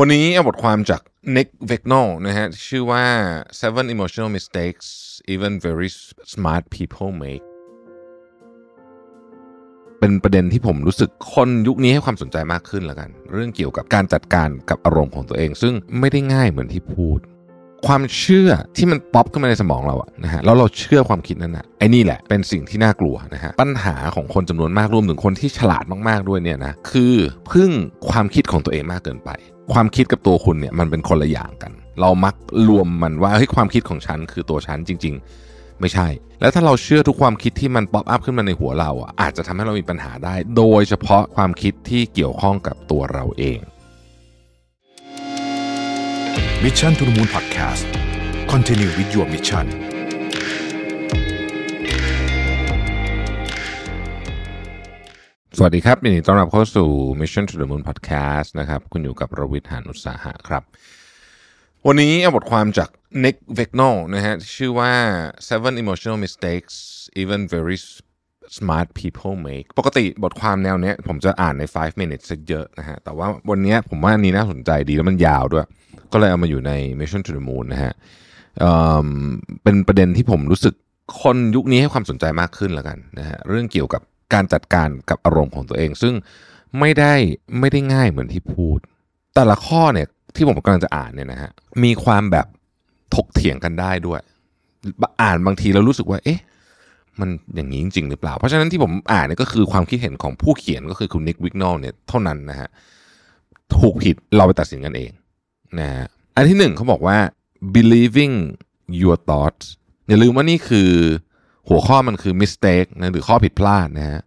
วันนี้เอาบทความจาก Nick v i g n o l นะฮะชื่อว่า seven emotional mistakes even very smart people make เป็นประเด็นที่ผมรู้สึกคนยุคนี้ให้ความสนใจมากขึ้นแล้วกัน เรื่องเกี่ยวกับการจัดการกับอารมณ์ของตัวเอง ซึ่งไม่ได้ง่ายเหมือนที่พูด ความเชื่อที่มันป๊อปขึ้นมาในสมองเราอะนะฮะแล้วเราเชื่อความคิดนั้นอะไอ้นี่แหละเป็นสิ่งที่น่ากลัวนะฮะปัญหาของคนจำนวนมากรวมถึงคนที่ฉลาดมากๆด้วยเนี่ยนะคือพึ่งความคิดของตัวเองมากเกินไป ความคิดกับตัวคุณเนี่ยมันเป็นคนละอย่างกัน เรามักรวมมันว่าเฮ้ยความคิดของฉันคือตัวฉันจริง ๆ ไม่ใช่ แล้วถ้าเราเชื่อทุกความคิดที่มัน pop up ขึ้นมาในหัวเราอะอาจจะทำให้เรามีปัญหาได้ โดยเฉพาะความคิดที่เกี่ยวข้องกับตัวเราเองมิชชั่นทุ the Moon Podcast Continue with your mission สวัสดีครับยินดีต้อนรับเข้าสู่ Mission to the Moon Podcast นะครับ คุณอยู่กับรวิทยหานุสาหะครับ วันนี้เอาบทความจาก Nick v i g n o นะฮะชื่อว่า seven emotional mistakes even very smart people make ปกติบทความแนวเนี้ยผมจะอ่านใน 5 minutes เยอะนะฮะ แต่ว่าวันนี้ผมว่านี้น่าสนใจดีแล้วมันยาวด้วย ก็เลยเอามาอยู่ใน Mission to the Moon นะฮะเอ่อเป็นประเด็นที่ผมรู้สึกคนยุคนี้ให้ความสนใจมากขึ้นแล้วกันนะฮะเรื่องเกี่ยวกับ การจัดการกับอารมณ์ของตัวเอง ซึ่งไม่ได้ไม่ได้ง่ายเหมือนที่พูด แต่ละข้อเนี่ยที่ผมกำลังจะอ่านเนี่ยนะฮะมีความแบบถกเถียงกันได้ด้วย อ่านบางทีเรารู้สึกว่า เอ๊ะ มันอย่างนี้จริง ๆ หรือเปล่า เพราะฉะนั้นที่ผมอ่านเนี่ยก็คือความคิดเห็นของผู้เขียนก็คือคุณนิกวิกนอลเนี่ยเท่านั้นนะฮะถูกผิดเราไปตัดสินกันเองนะฮะอันที่หนึ่งเขาบอกว่า believing your thoughts อย่าลืมว่านี่คือ หัวข้อมันคือ mistake นะหรือข้อผิดพลาดนะฮะ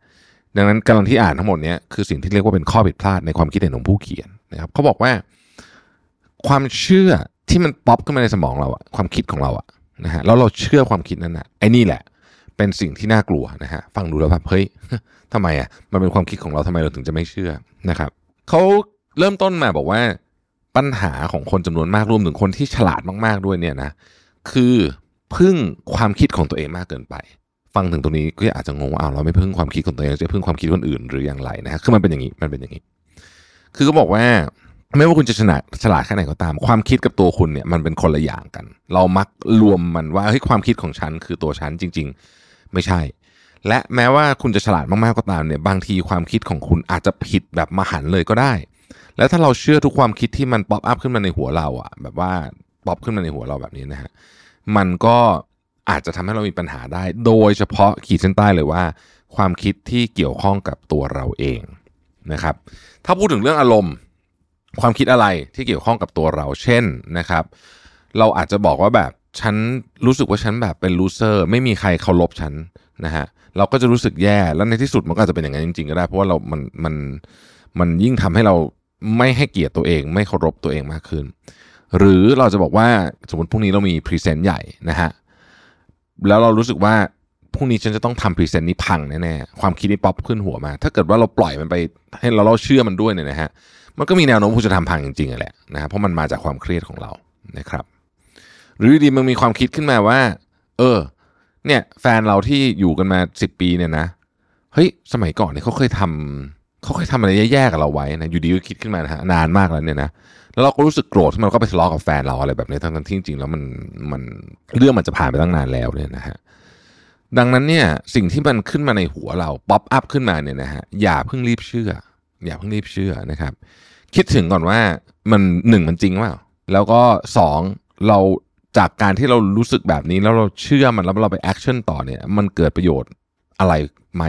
ดังนั้นกำลังที่อ่านทั้งหมดนี้คือสิ่งที่เรียกว่าเป็นข้อผิดพลาดในความคิดเห็นของผู้เขียนนะครับเขาบอกว่า ความเชื่อที่มันป๊อปขึ้นมาในสมองเราอะความคิดของเราอะนะฮะแล้วเราเชื่อความคิดนั้นอะไอ้นี่แหละเป็นสิ่งที่น่ากลัวนะฮะฟังดูแล้วแบบเฮ้ยทำไมอะมันเป็นความคิดของเราทำไมเราถึงจะไม่เชื่อนะครับเขาเริ่มต้นมาบอกว่าปัญหาของคนจำนวนมากรวมถึงคนที่ฉลาดมาก ๆด้วยเนี่ยนะคือ พึ่งความคิดของตัวเองมากเกินไป ฟังถึงตรงนี้ก็อาจจะงงว่าอ้าวเราไม่พึ่งความคิดของตัวเองจะพึ่งความคิดคนอื่นหรืออย่างไรนะฮะคือมันเป็นอย่างนี้มันเป็นอย่างนี้ คือก็บอกว่าไม่ว่าคุณจะฉลาดฉลาดแค่ไหนก็ตาม ความคิดกับตัวคุณเนี่ยมันเป็นคนละอย่างกัน เรามักรวมมันว่าเฮ้ยความคิดของฉันคือตัวฉันจริง ๆ ไม่ใช่ และแม้ว่าคุณจะฉลาดมากๆก็ตามเนี่ยบางทีความคิดของคุณอาจจะผิดแบบมหันต์เลยก็ได้ แล้วถ้าเราเชื่อทุกความคิดที่มัน pop up ขึ้นมาในหัวเราอะแบบว่าป๊อปขึ้นมาในหัวเราแบบนี้นะฮะ มันก็อาจจะทำให้เรามีปัญหาได้ โดยเฉพาะขีดเส้นใต้เลยว่า ความคิดที่เกี่ยวข้องกับตัวเราเองนะครับ ถ้าพูดถึงเรื่องอารมณ์ ความคิดอะไรที่เกี่ยวข้องกับตัวเรา เช่นนะครับ เราอาจจะบอกว่าแบบฉันรู้สึกว่าฉันแบบเป็น loser ไม่มีใครเคารพฉันนะฮะเราก็จะรู้สึกแย่แล้วในที่สุดมันก็อาจจะเป็นอย่างนั้นจริงๆก็ได้ เพราะว่าเรา มันมันมันยิ่งทำให้เราไม่ให้เกียรติตัวเอง ไม่เคารพตัวเองมากขึ้น หรือเราจะบอกว่าสมมติพรุ่งนี้เรามี present ใหญ่นะฮะแล้วเรารู้สึกว่าพรุ่งนี้ฉันจะต้องทำ present นี้พังแน่ๆความคิดนี้ป๊อปขึ้นหัวมา ถ้าเกิดว่าเราปล่อยมันไปให้เราเราเชื่อมันด้วยเนี่ยนะฮะมันก็มีแนวโน้มที่จะทำพังจริงๆแหละนะฮะเพราะมันมาจากความเครียดของเรานะครับ หรือดีมันมีความคิดขึ้นมาว่า เออ เนี่ย แฟนเราที่อยู่กันมาสิบปีเนี่ยนะเฮ้ยสมัยก่อนเนี่ยเขาเคยทำเขาเคยทำอะไรแย่ๆกับเราไว้นะอยู่ดีก็คิดขึ้นมานะฮะนานมากแล้วเนี่ยนะ แล้วเราก็รู้สึกโกรธที่มันก็ไปทะเลาะกับแฟนเราอะไรแบบนี้ทั้งที่จริงๆแล้วมันมันเรื่องมันจะผ่านไปตั้งนานแล้วเนี่ยนะฮะดังนั้นเนี่ยสิ่งที่มันขึ้นมาในหัวเราป๊อปอัพขึ้นมาเนี่ยนะฮะอย่าเพิ่งรีบเชื่อ อย่าเพิ่งรีบเชื่อนะครับ คิดถึงก่อนว่ามันหนึ่งมันจริงเปล่าแล้วก็สองเราจากการที่เรารู้สึกแบบนี้แล้วเราเชื่อมันแล้วเราไปแอคชั่นต่อเนี่ยมันเกิดประโยชน์อะไรไหม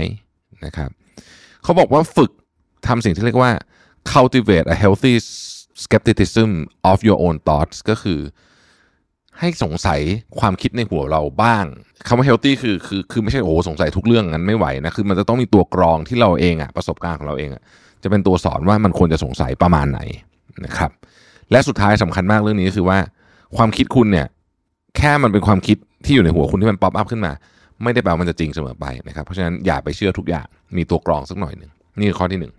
นะครับเขาบอกว่าฝึกทำสิ่งที่เรียกว่า cultivate a healthy skepticism of your own thoughts ก็คือให้สงสัยความคิดในหัวเราบ้างคำว่า healthy คือคือคือไม่ใช่โอ้สงสัยทุกเรื่องงั้นไม่ไหวนะคือมันจะต้องมีตัวกรองที่เราเองอะประสบการณ์ของเราเองอะจะเป็นตัวสอนว่ามันควรจะสงสัยประมาณไหนนะครับ และสุดท้ายสำคัญมากเรื่องนี้ก็คือว่า ความคิดคุณเนี่ย แค่มันเป็นความคิดที่อยู่ในหัวคุณที่มันป๊อปอัพขึ้นมา ไม่ได้แปลว่ามันจะจริงเสมอไปนะครับ เพราะฉะนั้นอย่าไปเชื่อทุกอย่างมีตัวกรองสักหน่อยหนึ่งนี่คือข้อที่หนึ่ง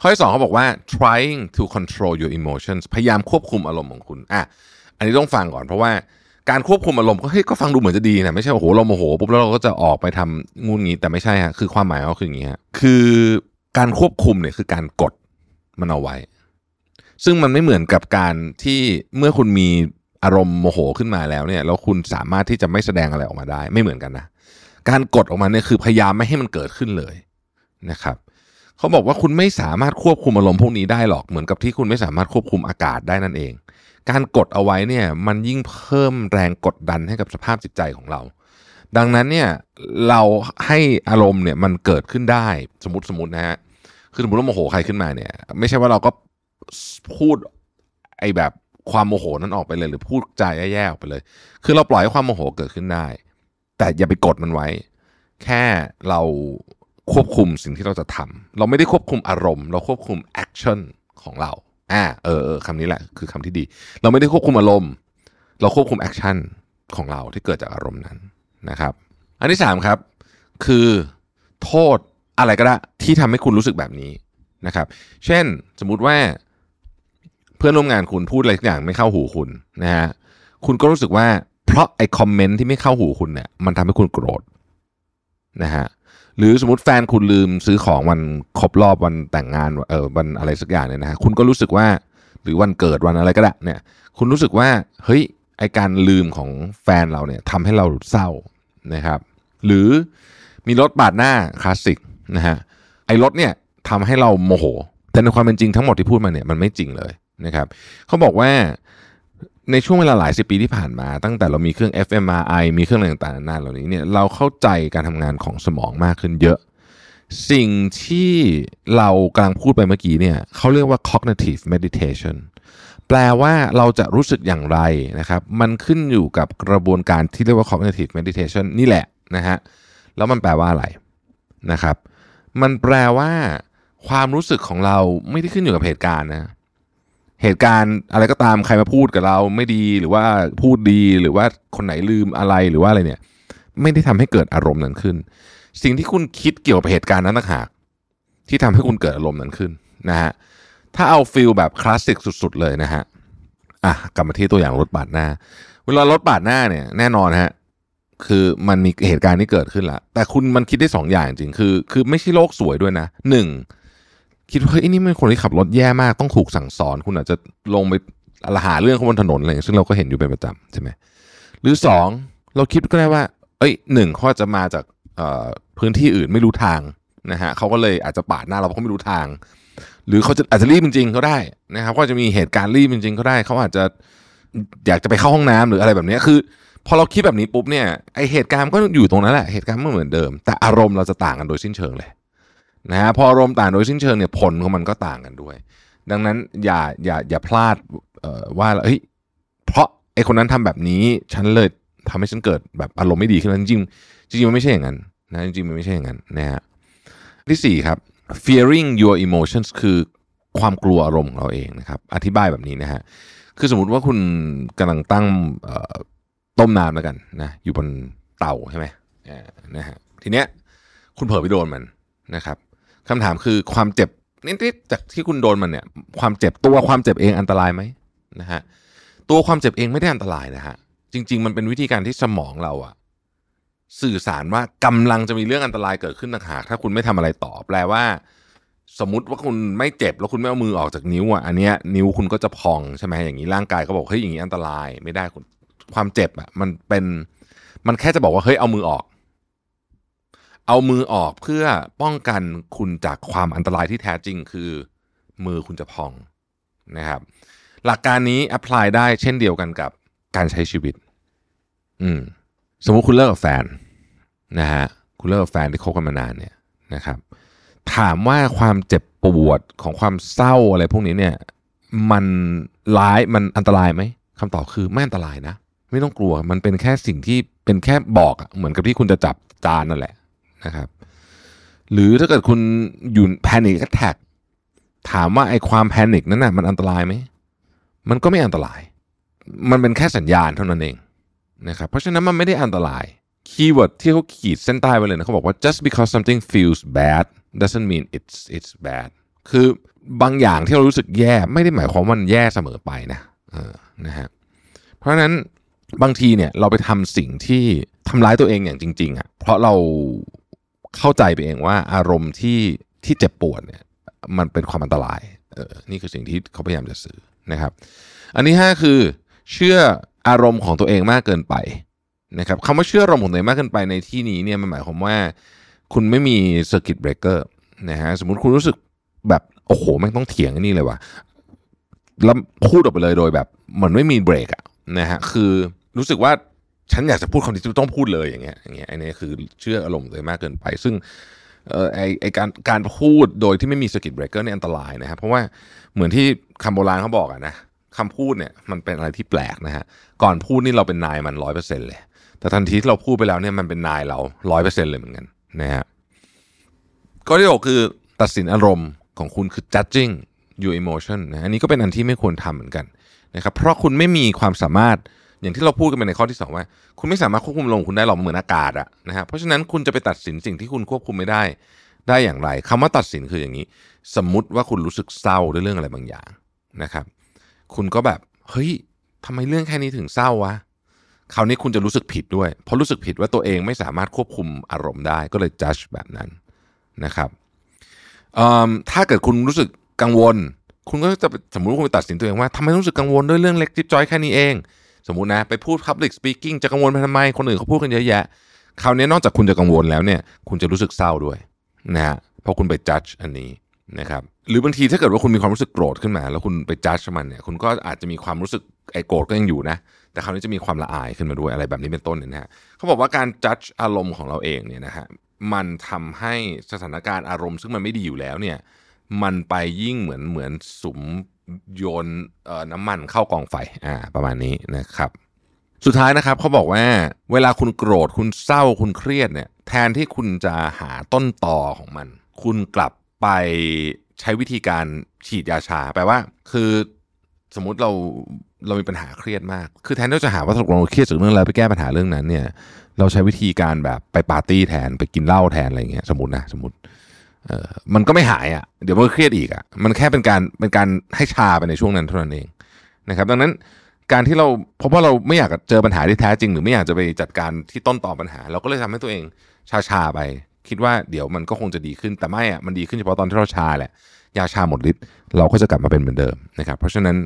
ข้อที่สองเขาบอกว่า trying to control your emotions พยายามควบคุมอารมณ์ของคุณอะอันนี้ต้องฟังก่อนเพราะว่าการควบคุมอารมณ์ก็เฮ้ยก็ฟังดูเหมือนจะดีนะไม่ใช่โอ้โหเราโมโหปุ๊บแล้วเราก็จะออกไปทำงูงี้แต่ไม่ใช่ฮะคือความหมายก็คืออย่างนี้ฮะคือการควบคุมเนี่ยคือการกดมันเอาไว้ ซึ่งมันไม่เหมือนกับการที่เมื่อคุณมีอารมณ์โมโหขึ้นมาแล้วเนี่ยแล้วคุณสามารถที่จะไม่แสดงอะไรออกมาได้ ไม่เหมือนกันนะ การกดออกมาเนี่ยคือพยายามไม่ให้มันเกิดขึ้นเลยนะครับ เขาบอกว่าคุณไม่สามารถควบคุมอารมณ์พวกนี้ได้หรอกเหมือนกับที่คุณไม่สามารถควบคุมอากาศได้นั่นเอง การกดเอาไว้เนี่ยมันยิ่งเพิ่มแรงกดดันให้กับสภาพจิตใจของเรา ดังนั้นเนี่ยเราให้อารมณ์เนี่ยมันเกิดขึ้นได้สมมติสมมตินะฮะคือสมมติว่าโมโหใครขึ้นมาเนี่ยไม่ใช่ว่าเราก็พูดไอ้แบบความโมโหนั้นออกไปเลย หรือพูดอะไรแย่ๆออกไปเลย คือเราปล่อยให้ความโมโหเกิดขึ้นได้ แต่อย่าไปกดมันไว้ แค่เรา ควบคุมสิ่งที่เราจะทำเราไม่ได้ควบคุมอารมณ์ เราควบคุม action ของเราอ่าเออเออคำนี้แหละคือคำที่ดี เราไม่ได้ควบคุมอารมณ์ เราควบคุม action ของเราที่เกิดจากอารมณ์นั้นนะครับ อันที่สามครับ คือโทษอะไรก็ได้ที่ทำให้คุณรู้สึกแบบนี้นะครับ เช่นสมมุติว่าเพื่อนร่วมงานคุณพูดอะไรสักอย่างไม่เข้าหูคุณนะฮะคุณก็รู้สึกว่าเพราะไอ้ comment ที่ไม่เข้าหูคุณเนี่ยมันทำให้คุณโกรธนะฮะ หรือสมมติแฟนคุณลืมซื้อของวันครบรอบวันแต่งงานเออวันอะไรสักอย่างเนี่ยนะฮะคุณก็รู้สึกว่าหรือวันเกิดวันอะไรก็ได้เนี่ย คุณรู้สึกว่าเฮ้ยไอการลืมของแฟนเราเนี่ยทำให้เราเศร้านะครับ หรือมีรถปาดหน้าคลาสสิกนะฮะไอรถเนี่ยทำให้เราโมโห แต่ในความเป็นจริงทั้งหมดที่พูดมาเนี่ยมันไม่จริงเลยนะครับเขาบอกว่า ในช่วงเวลาหลายสิบปีที่ผ่านมา ตั้งแต่เรามีเครื่อง fMRI มีเครื่องอะไรต่างๆนานาเหล่านี้เนี่ยเราเข้าใจการทำงานของสมองมากขึ้นเยอะ สิ่งที่เรากำลังพูดไปเมื่อกี้เนี่ยเขาเรียกว่า cognitive meditation แปลว่าเราจะรู้สึกอย่างไรนะครับ มันขึ้นอยู่กับกระบวนการที่เรียกว่า cognitive meditation นี่แหละนะฮะแล้วมันแปลว่าอะไรนะครับ มันแปลว่าความรู้สึกของเราไม่ได้ขึ้นอยู่กับเหตุการณ์นะ เหตุการณ์อะไรก็ตามใครมาพูดกับเราไม่ดีหรือว่าพูดดีหรือว่าคนไหนลืมอะไรหรือว่าอะไรเนี่ย ไม่ได้ทำให้เกิดอารมณ์นั้นขึ้น สิ่งที่คุณคิดเกี่ยวกับเหตุการณ์นั้นต่างหากที่ทำให้คุณเกิดอารมณ์นั้นขึ้นนะฮะถ้าเอา feel แบบคลาสสิกสุด ๆ เลยนะฮะอะกลับมาที่ตัวอย่างรถปาดหน้า เวลารถปาดหน้าเนี่ยแน่นอนฮะคือมันมีเหตุการณ์ที่เกิดขึ้นละแต่คุณมันคิดได้สองอย่างจริงคือ คือไม่ใช่โลกสวยด้วยนะหนึ่ง คิดว่าเฮ้ยนี่มันคนที่ขับรถแย่มากต้องถูกสั่งสอน คุณอาจจะลงไปหาเรื่องเขาบนถนนอะไรอย่างนี้ซึ่งเราก็เห็นอยู่เป็นประจำใช่ไหมหรือสองเราคิดก็ได้ว่า เอ้ยหนึ่งเขาอาจจะมาจากพื้นที่อื่นไม่รู้ทางนะฮะเขาก็เลยอาจจะปาดหน้าเราเพราะเขาไม่รู้ทาง หรือเขาจะอาจจะรีบจริงๆก็ได้นะครับก็จะมีเหตุการณ์รีบจริงๆก็ได้เขาอาจจะอยากจะไปเข้าห้องน้ำหรืออะไรแบบนี้คือ พอเราคิดแบบนี้ปุ๊บเนี่ยไอเหตุการณ์ก็อยู่ตรงนั้นแหละเหตุการณ์ไม่เหมือนเดิม แต่อารมณ์เราจะต่างกันโดยสิ้นเชิงเลย นะฮะพออารมณ์ต่างโดยสิ้นเชิงเนี่ยผลของมันก็ต่างกันด้วย ดังนั้นอย่าอย่าอย่าพลาดว่าเฮ้ยเพราะไอคนนั้นทำแบบนี้ฉันเลยทำให้ฉันเกิดแบบอารมณ์ไม่ดีขึ้นจริงจริงมันไม่ใช่อย่างนั้นนะจริงมันไม่ใช่อย่างนั้นนะฮะที่สี่ครับ fearing your emotions คือความกลัวอารมณ์ของเราเองนะครับอธิบายแบบนี้นะฮะคือสมมติว่าคุณกำลังตั้งต้มน้ำแล้วกันนะอยู่บนเตาใช่ไหมนะฮะทีเนี้ยคุณเผลอไปโดนมันนะครับ คำถามคือความเจ็บนิดๆจากที่คุณโดนมันเนี่ย ความเจ็บตัวความเจ็บเองอันตรายไหมนะฮะตัวความเจ็บเองไม่ได้อันตรายนะฮะจริง ๆ มันเป็นวิธีการที่สมองเราอะสื่อสารว่ากำลังจะมีเรื่องอันตรายเกิดขึ้นต่างหากถ้าคุณไม่ทำอะไรต่อ แปลว่า สมมติว่าคุณไม่เจ็บแล้วคุณไม่เอามือออกจากนิ้วอะอันเนี้ยนิ้วคุณก็จะพองใช่ไหมอย่างนี้ร่างกายก็บอกเฮ้ยอย่างนี้อันตรายไม่ได้คุณความเจ็บอะมันเป็นมันแค่จะบอกว่าเฮ้ยเอามือออก เอามือออกเพื่อป้องกันคุณจากความอันตรายที่แท้จริง คือมือคุณจะพองนะครับ หลักการนี้แอพพลายได้เช่นเดียวกันกับการใช้ชีวิต อืมสมมุติคุณเลิกกับแฟนนะฮะคุณเลิกกับแฟนที่คบกันมานานเนี่ยนะครับ ถามว่าความเจ็บปวดของความเศร้าอะไรพวกนี้เนี่ย มันร้ายมันอันตรายไหมคำตอบคือไม่อันตรายนะ ไม่ต้องกลัวมันเป็นแค่สิ่งที่เป็นแค่บอกเหมือนกับที่คุณจะจับจานนั่นแหละ นะครับ หรือถ้าเกิดคุณอยู่ panic attack ถามว่าไอ้ความ panic นั้นน่ะมันอันตรายไหม มันก็ไม่อันตราย มันเป็นแค่สัญญาณเท่านั้นเองนะครับ เพราะฉะนั้นมันไม่ได้อันตราย keyword ที่เขาขีดเส้นใต้ไว้เลยนะเขาบอกว่า just because something feels bad doesn't mean it's it's bad คือบางอย่างที่เรารู้สึกแย่ไม่ได้หมายความว่ามันแย่เสมอไปนะเออนะฮะเพราะฉะนั้นบางทีเนี่ยเราไปทำสิ่งที่ทำร้ายตัวเองอย่างจริงๆอะเพราะเรา เข้าใจไปเองว่าอารมณ์ที่ที่เจ็บปวดเนี่ยมันเป็นความอันตรายเออนี่คือสิ่งที่เขาพยายามจะสื่อนะครับ อันที่ห้าคือเชื่ออารมณ์ของตัวเองมากเกินไปนะครับคำว่าเชื่ออารมณ์ของตัวเองมากเกินไปในที่นี้เนี่ยมันหมายความว่า คุณไม่มี circuit breaker นะฮะสมมติคุณรู้สึกแบบโอ้โหแม่งต้องเถียงไอ้นี่เลยว่ะแล้วพูดออกไปเลยโดยแบบเหมือนไม่มีเบรกอะนะฮะคือรู้สึกว่า ฉันอยากจะพูดคำนี้ต้องพูดเลยอย่างเงี้ยอย่างเงี้ยไออันนี้คือเชื่ออารมณ์เองมากเกินไป ซึ่งเออไอไอการการพูดโดยที่ไม่มี circuit breaker เนี่ยอันตรายนะครับเพราะว่าเหมือนที่คำโบราณเขาบอกอะนะคำพูดเนี่ยมันเป็นอะไรที่แปลกนะฮะก่อนพูดนี่เราเป็นนายมันร้อยเปอร์เซ็นต์เลย แต่ทันทีที่เราพูดไปแล้วเนี่ยมันเป็นนายเราร้อยเปอร์เซ็นต์เลยเหมือนกันนะฮะก็ที่บอกคือตัดสินอารมณ์ของคุณคือ judging your emotion นะอันนี้ก็เป็นอันที่ไม่ควรทำเหมือนกันนะครับเพราะคุณไม่มีความสามารถ อย่างที่เราพูดกันไปในข้อที่สองว่า คุณไม่สามารถควบคุมลมณ์คุณได้หรอกเหมือนอากาศอะนะฮะเพราะฉะนั้นคุณจะไปตัดสินสิ่งที่คุณควบคุมไม่ได้ ได้อย่างไรคำว่าตัดสินคืออย่างนี้ สมมุติว่าคุณรู้สึกเศร้าด้วยเรื่องอะไรบางอย่างนะครับ คุณก็แบบเฮ้ยทำไมเรื่องแค่นี้ถึงเศร้าวะคราวนี้คุณจะรู้สึกผิดด้วย เพราะรู้สึกผิดว่าตัวเองไม่สามารถควบคุมอารมณ์ได้ก็เลยจัดแบบนั้นนะครับถ้าเกิดคุณรู้สึกกังวล คุณก็จะสมมติว่าคุณไปตัดสินตัวเองว่าทำไมรู้สึกกังวลด้วยเรื่องเล็กจิ๊บจ้อยแค่นี้เอง สมมุตินะไปพูด Public Speaking จะกังวลไปทำไม คนอื่นเขาพูดกันเยอะแยะคราวนี้นอกจากคุณจะกังวลแล้วเนี่ย คุณจะรู้สึกเศร้าด้วยนะฮะเพราะคุณไปจัดอันนี้นะครับหรือบางทีถ้าเกิดว่าคุณมีความรู้สึกโกรธขึ้นมา แล้วคุณไปจัดมันเนี่ยคุณก็อาจจะมีความรู้สึกไอ้โกรธก็ยังอยู่นะ แต่คราวนี้จะมีความละอายขึ้นมาด้วยอะไรแบบนี้เป็นต้นเนี่ยนะฮะเขาบอกว่าการจัดอารมณ์ของเราเองเนี่ยนะฮะมันทำให้สถานการณ์อารมณ์ซึ่งมันไม่ดีอยู่แล้วเนี่ย มันไปยิ่งเหมือนเหมือนสุมโยนน้ำมันเข้ากองไฟอ่าประมาณนี้นะครับสุดท้ายนะครับเขาบอกว่าเวลาคุณโกรธคุณเศร้าคุณเครียดเนี่ยแทนที่คุณจะหาต้นตอของมัน คุณกลับไปใช้วิธีการฉีดยาชาแปลว่า คือสมมุติเราเรามีปัญหาเครียดมาก คือแทนที่จะหาว่าตกลงเราเครียดจากเรื่องอะไรไปแก้ปัญหาเรื่องนั้นเนี่ย เราใช้วิธีการแบบไปปาร์ตี้แทนไปกินเหล้าแทนอะไรเงี้ยสมมตินะสมมติ เออมันก็ไม่หายอะ เดี๋ยวมันก็เครียดอีกอะ มันแค่เป็นการเป็นการให้ชาไปในช่วงนั้นเท่านั้นเองนะครับ ดังนั้นการที่เราเพราะว่าเราไม่อยากเจอปัญหาที่แท้จริง หรือไม่อยากจะไปจัดการที่ต้นต่อปัญหา เราก็เลยทำให้ตัวเองชาชาๆไป คิดว่าเดี๋ยวมันก็คงจะดีขึ้นแต่ไม่อะมันดีขึ้นเฉพาะตอนที่เราชาแหละยาชาหมดฤทธิ์เราก็จะกลับมาเป็นเหมือนเดิมนะครับ เพราะฉะนั้น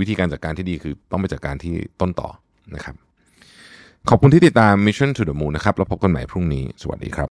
วิธีการจัดการที่ดีคือต้องไปจัดการที่ต้นต่อนะครับ ขอบคุณที่ติดตาม Mission to the Moon นะครับแล้วพบกันใหม่พรุ่งนี้ สวัสดีครับ